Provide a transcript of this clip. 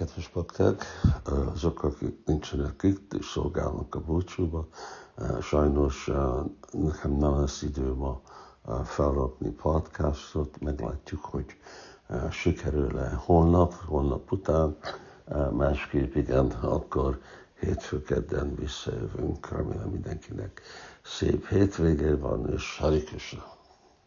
Kedves bakták, azok, akik nincsenek itt és szolgálnak a búcsúba, sajnos nekem nem lesz idő ma felrakni podcastot, meglátjuk, hogy sikerül-e holnap, holnap után, másképp igen, akkor hétfő kedden visszajövünk. Remélem mindenkinek szép hétvégé van, és Hari